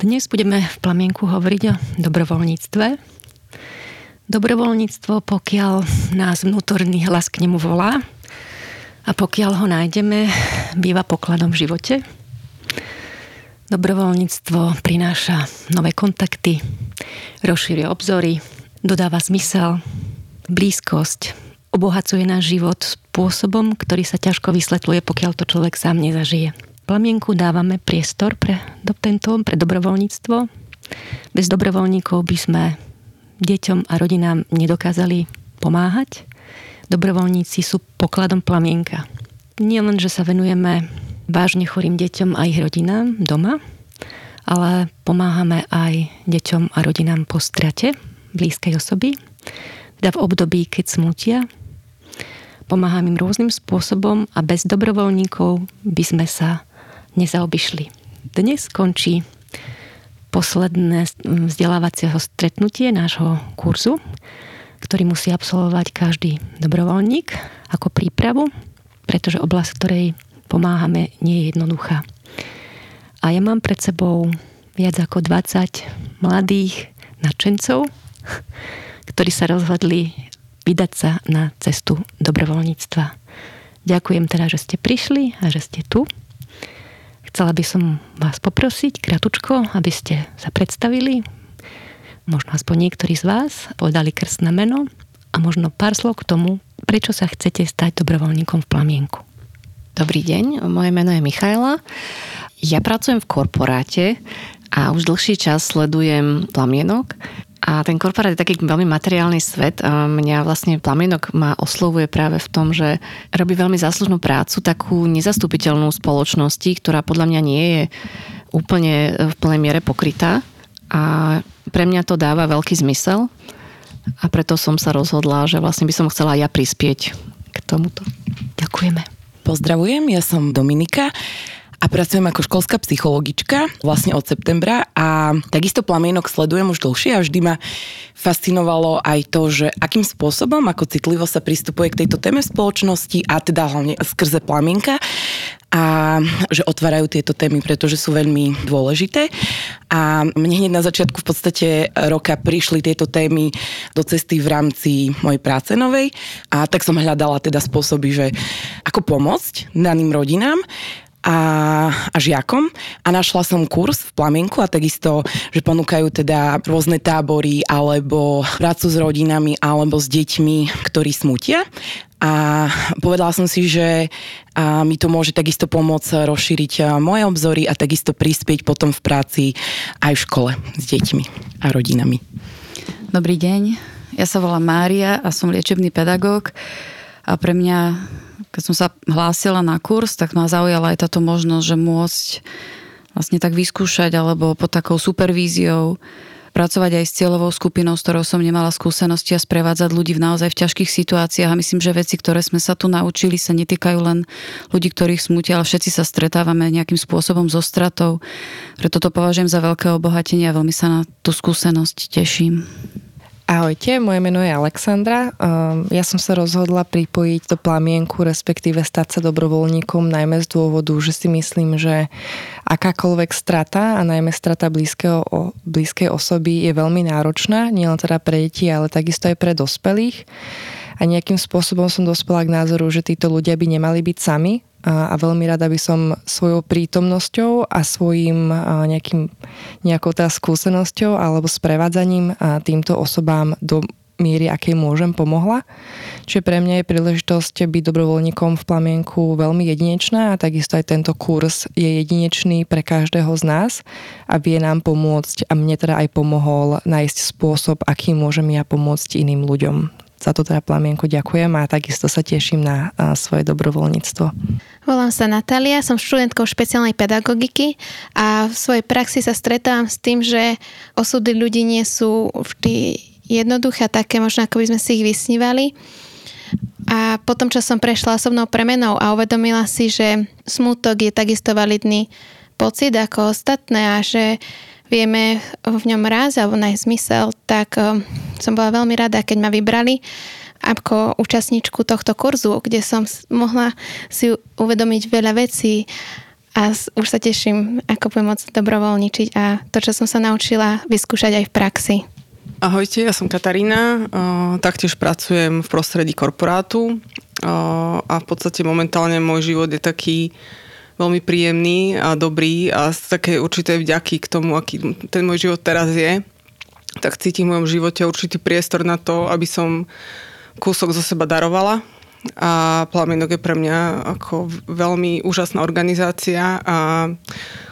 Dnes budeme v plamienku hovoriť o dobrovoľníctve. Dobrovoľníctvo, pokiaľ nás vnútorný hlas k nemu volá a pokiaľ ho nájdeme, býva pokladom v živote. Dobrovoľníctvo prináša nové kontakty, rozšíruje obzory, dodáva zmysel, blízkosť, obohacuje náš život spôsobom, ktorý sa ťažko vysvetľuje, pokiaľ to človek sám nezažije plamienku dávame priestor pre, do tento, pre dobrovoľníctvo. Bez dobrovoľníkov by sme deťom a rodinám nedokázali pomáhať. Dobrovoľníci sú pokladom plamienka. Nie len, že sa venujeme vážne chorým deťom a ich rodinám doma, ale pomáhame aj deťom a rodinám po strate blízkej osoby, teda v období, keď smutia. Pomáham im rôznym spôsobom a bez dobrovoľníkov by sme sa nezaobišli. Dnes končí posledné vzdelávacieho stretnutie nášho kurzu, ktorý musí absolvovať každý dobrovoľník ako prípravu, pretože oblasť, ktorej pomáhame, nie je jednoduchá. A ja mám pred sebou viac ako 20 mladých nadšencov, ktorí sa rozhodli vydať sa na cestu dobrovoľníctva. Ďakujem teda, že ste prišli a že ste tu. Chcela by som vás poprosiť kratučko, aby ste sa predstavili, možno aspoň niektorí z vás povedali krstné meno a možno pár slov k tomu, prečo sa chcete stať dobrovoľníkom v plamienku. Dobrý deň, moje meno je Michaela. Ja pracujem v korporáte a už dlhší čas sledujem plamienok a ten korporát je taký veľmi materiálny svet. A mňa vlastne plamienok ma oslovuje práve v tom, že robí veľmi záslužnú prácu, takú nezastupiteľnú spoločnosti, ktorá podľa mňa nie je úplne v plnej miere pokrytá. A pre mňa to dáva veľký zmysel a preto som sa rozhodla, že vlastne by som chcela ja prispieť k tomuto. Ďakujeme. Pozdravujem, ja som Dominika a pracujem ako školská psychologička vlastne od septembra a takisto plamienok sledujem už dlhšie a vždy ma fascinovalo aj to, že akým spôsobom, ako citlivo sa pristupuje k tejto téme v spoločnosti a teda hlavne skrze plamienka a že otvárajú tieto témy, pretože sú veľmi dôležité. A mne hneď na začiatku v podstate roka prišli tieto témy do cesty v rámci mojej práce novej a tak som hľadala teda spôsoby, že ako pomôcť daným rodinám a, a žiakom. A našla som kurz v Plamienku a takisto, že ponúkajú teda rôzne tábory alebo prácu s rodinami alebo s deťmi, ktorí smutia. A povedala som si, že a mi to môže takisto pomôcť rozšíriť moje obzory a takisto prispieť potom v práci aj v škole s deťmi a rodinami. Dobrý deň, ja sa volám Mária a som liečebný pedagóg a pre mňa keď som sa hlásila na kurz, tak ma zaujala aj táto možnosť, že môcť vlastne tak vyskúšať alebo pod takou supervíziou pracovať aj s cieľovou skupinou, s ktorou som nemala skúsenosti a sprevádzať ľudí v naozaj v ťažkých situáciách. A myslím, že veci, ktoré sme sa tu naučili, sa netýkajú len ľudí, ktorých smutia, ale všetci sa stretávame nejakým spôsobom so stratou. Preto to považujem za veľké obohatenie a veľmi sa na tú skúsenosť teším. Ahojte, moje meno je Alexandra. Ehm, ja som sa rozhodla pripojiť do plamienku, respektíve stať sa dobrovoľníkom, najmä z dôvodu, že si myslím, že akákoľvek strata a najmä strata blízkeho, blízkej osoby je veľmi náročná, nielen teda pre deti, ale takisto aj pre dospelých. A nejakým spôsobom som dospela k názoru, že títo ľudia by nemali byť sami, a veľmi rada by som svojou prítomnosťou a svojim nejakým, nejakou tá skúsenosťou alebo sprevádzaním týmto osobám do miery, akej môžem, pomohla. Čiže pre mňa je príležitosť byť dobrovoľníkom v plamienku veľmi jedinečná a takisto aj tento kurz je jedinečný pre každého z nás a vie nám pomôcť a mne teda aj pomohol nájsť spôsob, akým môžem ja pomôcť iným ľuďom za to teda plamienku ďakujem a takisto sa teším na svoje dobrovoľníctvo. Volám sa Natália, som študentkou špeciálnej pedagogiky a v svojej praxi sa stretávam s tým, že osudy ľudí nie sú vždy jednoduché, také možno ako by sme si ich vysnívali. A potom, čo som prešla osobnou premenou a uvedomila si, že smútok je takisto validný pocit ako ostatné a že vieme v ňom raz alebo nájsť zmysel, tak eh, som bola veľmi rada, keď ma vybrali ako účastníčku tohto kurzu, kde som mohla si uvedomiť veľa vecí a už sa teším, ako budem môcť dobrovoľničiť a to, čo som sa naučila, vyskúšať aj v praxi. Ahojte, ja som Katarína, taktiež pracujem v prostredí korporátu a v podstate momentálne môj život je taký veľmi príjemný a dobrý a také určitej vďaky k tomu, aký ten môj život teraz je, tak cítim v mojom živote určitý priestor na to, aby som kúsok zo seba darovala a Plamienok je pre mňa ako veľmi úžasná organizácia, a,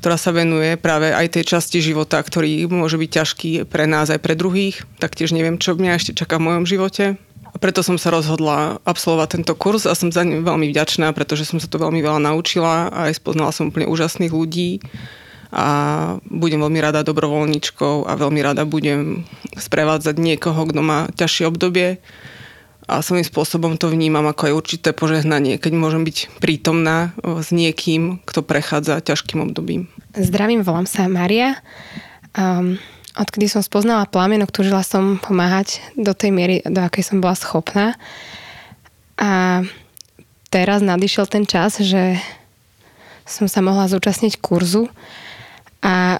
ktorá sa venuje práve aj tej časti života, ktorý môže byť ťažký pre nás aj pre druhých. Taktiež neviem, čo mňa ešte čaká v mojom živote. Preto som sa rozhodla absolvovať tento kurz a som za ňu veľmi vďačná, pretože som sa to veľmi veľa naučila a aj spoznala som úplne úžasných ľudí a budem veľmi rada dobrovoľníčkou a veľmi rada budem sprevádzať niekoho, kto má ťažšie obdobie a svojím spôsobom to vnímam ako aj určité požehnanie, keď môžem byť prítomná s niekým, kto prechádza ťažkým obdobím. Zdravím, volám sa Maria. Um, odkedy som spoznala plamienok, túžila som pomáhať do tej miery, do akej som bola schopná. A teraz nadišiel ten čas, že som sa mohla zúčastniť kurzu a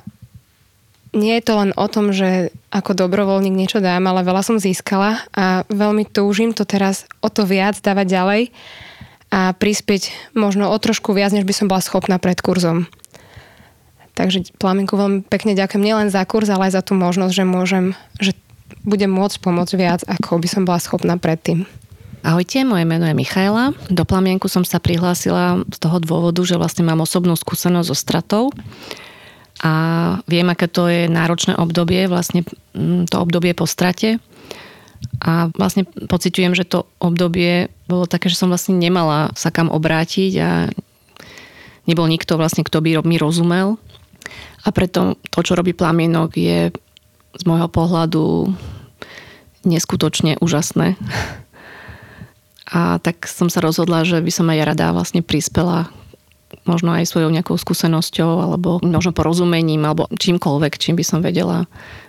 nie je to len o tom, že ako dobrovoľník niečo dám, ale veľa som získala a veľmi túžim to teraz o to viac dávať ďalej a prispieť možno o trošku viac, než by som bola schopná pred kurzom. Takže Plamienku veľmi pekne ďakujem nielen za kurz, ale aj za tú možnosť, že môžem, že budem môcť pomôcť viac, ako by som bola schopná predtým. Ahojte, moje meno je Michaela. Do Plamienku som sa prihlásila z toho dôvodu, že vlastne mám osobnú skúsenosť so stratou a viem, aké to je náročné obdobie, vlastne mm, to obdobie po strate. A vlastne pociťujem, že to obdobie bolo také, že som vlastne nemala sa kam obrátiť a nebol nikto vlastne, kto by mi rozumel. A preto to, čo robí plamienok, je z môjho pohľadu neskutočne úžasné. A tak som sa rozhodla, že by som aj rada vlastne prispela možno aj svojou nejakou skúsenosťou alebo možno porozumením alebo čímkoľvek, čím by som vedela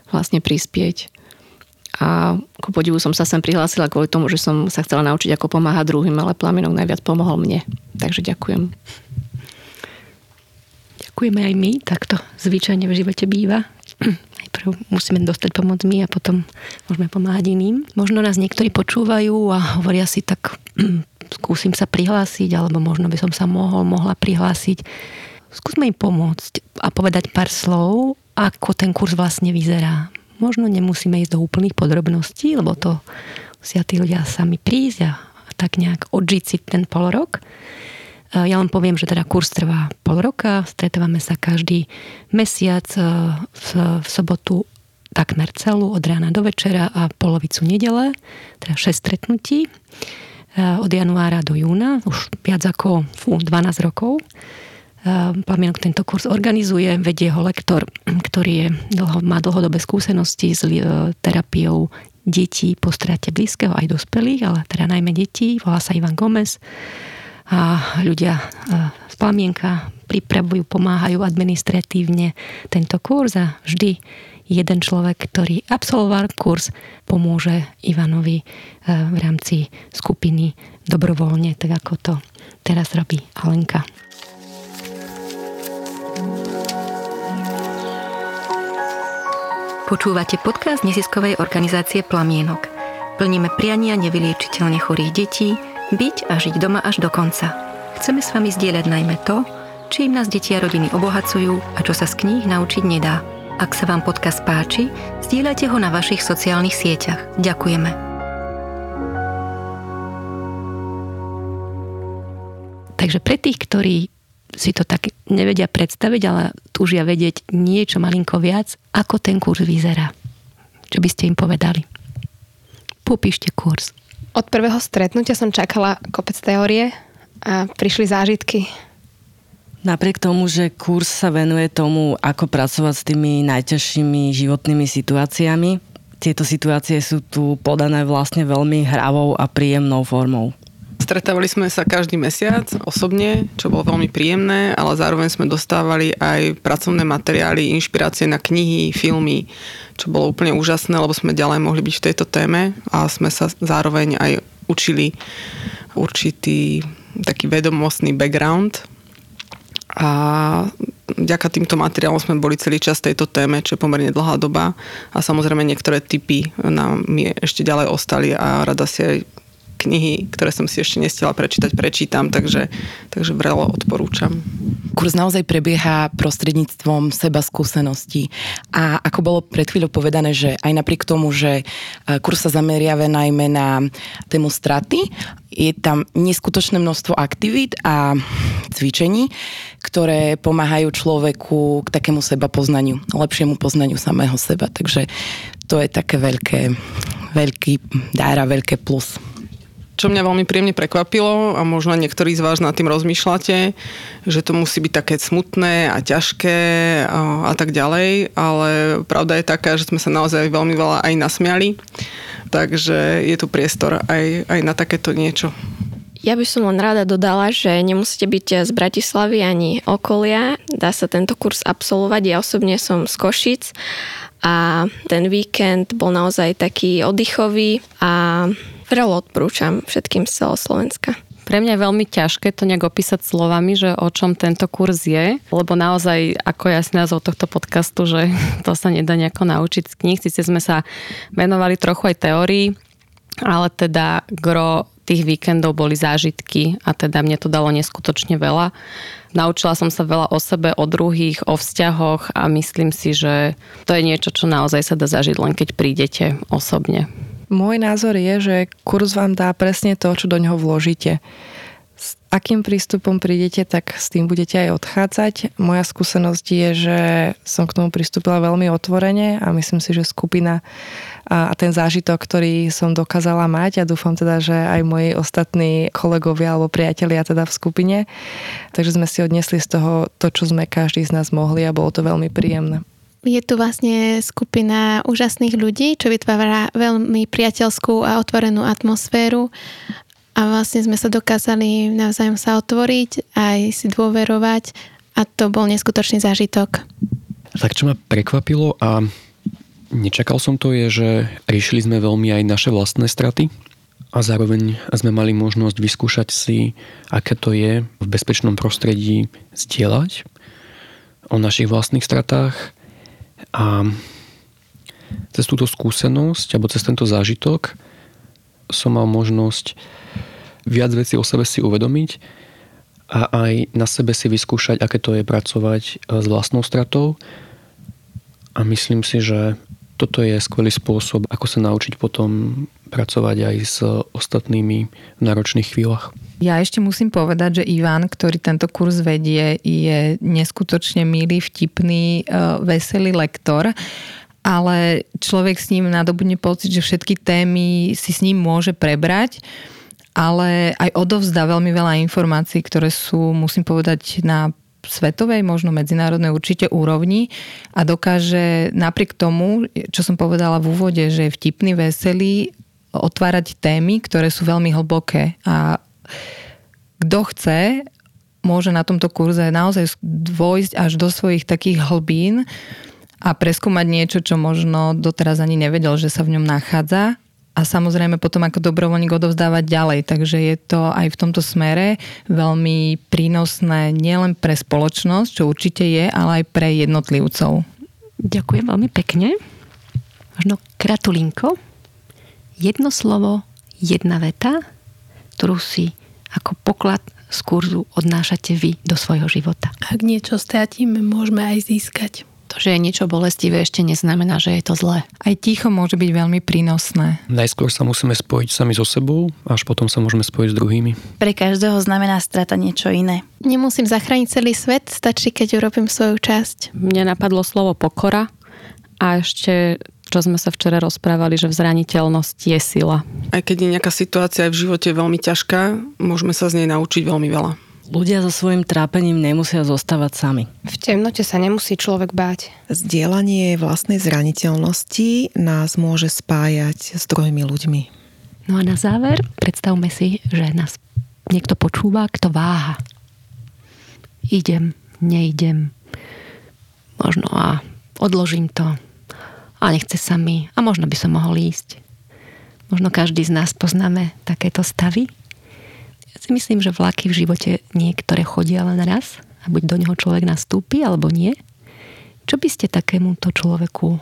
vlastne prispieť. A ku podivu som sa sem prihlásila kvôli tomu, že som sa chcela naučiť, ako pomáhať druhým, ale Plamienok najviac pomohol mne. Takže ďakujem. Ďakujeme aj my, takto zvyčajne v živote býva. Najprv musíme dostať pomoc my a potom môžeme pomáhať iným. Možno nás niektorí počúvajú a hovoria si tak, skúsim sa prihlásiť, alebo možno by som sa mohol, mohla prihlásiť. Skúsme im pomôcť a povedať pár slov, ako ten kurz vlastne vyzerá. Možno nemusíme ísť do úplných podrobností, lebo to musia tí ľudia sami prísť a tak nejak odžiť si ten pol rok. Ja len poviem, že teda kurz trvá pol roka, stretávame sa každý mesiac e, v, sobotu takmer celú od rána do večera a polovicu nedele, teda 6 stretnutí. Eh, od januára do júna, už viac ako fú, 12 rokov. Eh, Plamienok tento kurz organizuje, vedie ho lektor, ktorý je, má dlhodobé skúsenosti s eh, terapiou detí po strate blízkeho aj dospelých, ale teda najmä detí, volá sa Ivan Gomez a ľudia z Plamienka pripravujú, pomáhajú administratívne tento kurz a vždy jeden človek, ktorý absolvoval kurz, pomôže Ivanovi eh, v rámci skupiny dobrovoľne, tak ako to teraz robí Alenka. Počúvate podcast neziskovej organizácie Plamienok. Plníme priania nevyliečiteľne chorých detí, byť a žiť doma až do konca. Chceme s vami zdieľať najmä to, čím nás deti a rodiny obohacujú a čo sa z kníh naučiť nedá. Ak sa vám podcast páči, zdieľajte ho na vašich sociálnych sieťach. Ďakujeme. Takže pre tých, ktorí si to tak nevedia predstaviť, ale túžia vedieť niečo malinko viac, ako ten kurz vyzerá. Čo by ste im povedali? Popíšte kurz. Od prvého stretnutia som čakala kopec teórie a prišli zážitky Napriek tomu, že kurz sa venuje tomu, ako pracovať s tými najťažšími životnými situáciami, tieto situácie sú tu podané vlastne veľmi hravou a príjemnou formou. Stretávali sme sa každý mesiac osobne, čo bolo veľmi príjemné, ale zároveň sme dostávali aj pracovné materiály, inšpirácie na knihy, filmy, čo bolo úplne úžasné, lebo sme ďalej mohli byť v tejto téme a sme sa zároveň aj učili určitý taký vedomostný background. A vďaka týmto materiálom sme boli celý čas tejto téme, čo je pomerne dlhá doba a samozrejme niektoré typy nám ešte ďalej ostali a rada si aj knihy, ktoré som si ešte nestila prečítať, prečítam, takže, takže vrelo odporúčam. Kurs naozaj prebieha prostredníctvom seba skúseností. A ako bolo pred chvíľou povedané, že aj napriek tomu, že e, kurs sa zameriava najmä na tému straty, je tam neskutočné množstvo aktivít a cvičení, ktoré pomáhajú človeku k takému seba poznaniu, lepšiemu poznaniu samého seba. Takže to je také veľké, veľký dára, veľké plus čo mňa veľmi príjemne prekvapilo a možno niektorí z vás nad tým rozmýšľate, že to musí byť také smutné a ťažké a, a tak ďalej, ale pravda je taká, že sme sa naozaj veľmi veľa aj nasmiali, takže je tu priestor aj, aj na takéto niečo. Ja by som len rada dodala, že nemusíte byť z Bratislavy ani okolia. Dá sa tento kurz absolvovať. Ja osobne som z Košic a ten víkend bol naozaj taký oddychový a Vrelo odporúčam všetkým z celého Slovenska. Pre mňa je veľmi ťažké to nejak opísať slovami, že o čom tento kurz je, lebo naozaj, ako jasný názov tohto podcastu, že to sa nedá nejako naučiť z kníh. Sice sme sa venovali trochu aj teórii, ale teda gro tých víkendov boli zážitky a teda mne to dalo neskutočne veľa. Naučila som sa veľa o sebe, o druhých, o vzťahoch a myslím si, že to je niečo, čo naozaj sa dá zažiť len keď prídete osobne. Môj názor je, že kurz vám dá presne to, čo do neho vložíte. S akým prístupom prídete, tak s tým budete aj odchádzať. Moja skúsenosť je, že som k tomu pristúpila veľmi otvorene a myslím si, že skupina a ten zážitok, ktorý som dokázala mať a dúfam teda, že aj moji ostatní kolegovia alebo priatelia teda v skupine. Takže sme si odnesli z toho to, čo sme každý z nás mohli a bolo to veľmi príjemné. Je tu vlastne skupina úžasných ľudí, čo vytvára veľmi priateľskú a otvorenú atmosféru. A vlastne sme sa dokázali navzájom sa otvoriť aj si dôverovať. A to bol neskutočný zážitok. Tak čo ma prekvapilo a nečakal som to je, že riešili sme veľmi aj naše vlastné straty a zároveň sme mali možnosť vyskúšať si, aké to je v bezpečnom prostredí zdieľať o našich vlastných stratách a cez túto skúsenosť alebo cez tento zážitok som mal možnosť viac vecí o sebe si uvedomiť a aj na sebe si vyskúšať, aké to je pracovať e, s vlastnou stratou. A myslím si, že toto je skvelý spôsob, ako sa naučiť potom pracovať aj s ostatnými v náročných chvíľach. Ja ešte musím povedať, že Ivan, ktorý tento kurz vedie, je neskutočne milý, vtipný, e, veselý lektor ale človek s ním nadobudne pocit, že všetky témy si s ním môže prebrať, ale aj odovzdá veľmi veľa informácií, ktoré sú, musím povedať, na svetovej, možno medzinárodnej určite úrovni a dokáže napriek tomu, čo som povedala v úvode, že je vtipný, veselý, otvárať témy, ktoré sú veľmi hlboké. A kto chce, môže na tomto kurze naozaj dôjsť až do svojich takých hlbín a preskúmať niečo, čo možno doteraz ani nevedel, že sa v ňom nachádza a samozrejme potom ako dobrovoľník odovzdávať ďalej. Takže je to aj v tomto smere veľmi prínosné nielen pre spoločnosť, čo určite je, ale aj pre jednotlivcov. Ďakujem veľmi pekne. Možno kratulinko. Jedno slovo, jedna veta, ktorú si ako poklad z kurzu odnášate vy do svojho života. Ak niečo stratíme, môžeme aj získať. To, že je niečo bolestivé, ešte neznamená, že je to zlé. Aj ticho môže byť veľmi prínosné. Najskôr sa musíme spojiť sami so sebou, až potom sa môžeme spojiť s druhými. Pre každého znamená strata niečo iné. Nemusím zachrániť celý svet, stačí, keď urobím svoju časť. Mne napadlo slovo pokora a ešte čo sme sa včera rozprávali, že v zraniteľnosť je sila. Aj keď je nejaká situácia v živote veľmi ťažká, môžeme sa z nej naučiť veľmi veľa. Ľudia so svojím trápením nemusia zostávať sami. V temnote sa nemusí človek báť. Zdieľanie vlastnej zraniteľnosti nás môže spájať s druhými ľuďmi. No a na záver predstavme si, že nás niekto počúva, kto váha. Idem, neidem, možno a odložím to, a nechce sa mi a možno by som mohol ísť. Možno každý z nás poznáme takéto stavy. Ja si myslím, že vlaky v živote niektoré chodia len raz a buď do neho človek nastúpi, alebo nie. Čo by ste takémuto človeku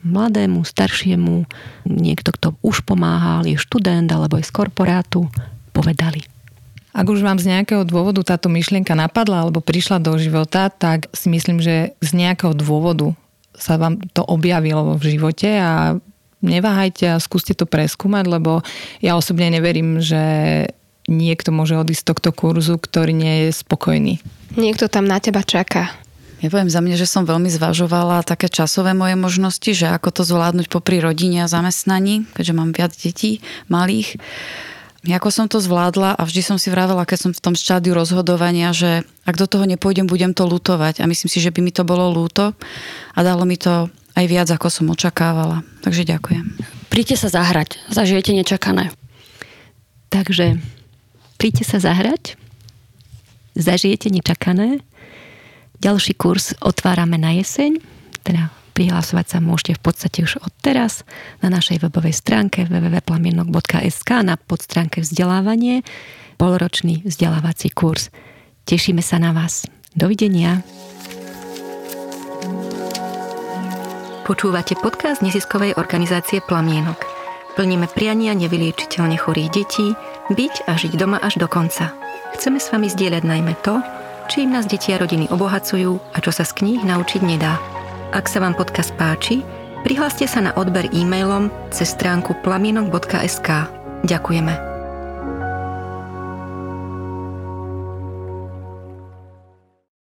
mladému, staršiemu, niekto, kto už pomáhal, je študent alebo je z korporátu, povedali? Ak už vám z nejakého dôvodu táto myšlienka napadla alebo prišla do života, tak si myslím, že z nejakého dôvodu sa vám to objavilo v živote a neváhajte a skúste to preskúmať, lebo ja osobne neverím, že niekto môže odísť z tohto kurzu, ktorý nie je spokojný. Niekto tam na teba čaká. Ja poviem za mňa, že som veľmi zvažovala také časové moje možnosti, že ako to zvládnuť popri rodine a zamestnaní, keďže mám viac detí malých. Ako som to zvládla a vždy som si vravela, keď som v tom štádiu rozhodovania, že ak do toho nepôjdem, budem to lutovať. A myslím si, že by mi to bolo lúto a dalo mi to aj viac, ako som očakávala. Takže ďakujem. Príďte sa zahrať, zažijete nečakané. Takže príďte sa zahrať, zažijete nečakané ďalší kurz otvárame na jeseň, teda prihlasovať sa môžete v podstate už od teraz na našej webovej stránke www.plamienok.sk na podstránke vzdelávanie, polročný vzdelávací kurz. Tešíme sa na vás. Dovidenia. Počúvate podcast neziskovej organizácie Plamienok. Plníme priania nevyliečiteľne chorých detí, byť a žiť doma až do konca. Chceme s vami zdieľať najmä to, čím nás deti a rodiny obohacujú a čo sa z kníh naučiť nedá. Ak sa vám podcast páči, prihláste sa na odber e-mailom cez stránku plamienok.sk. Ďakujeme.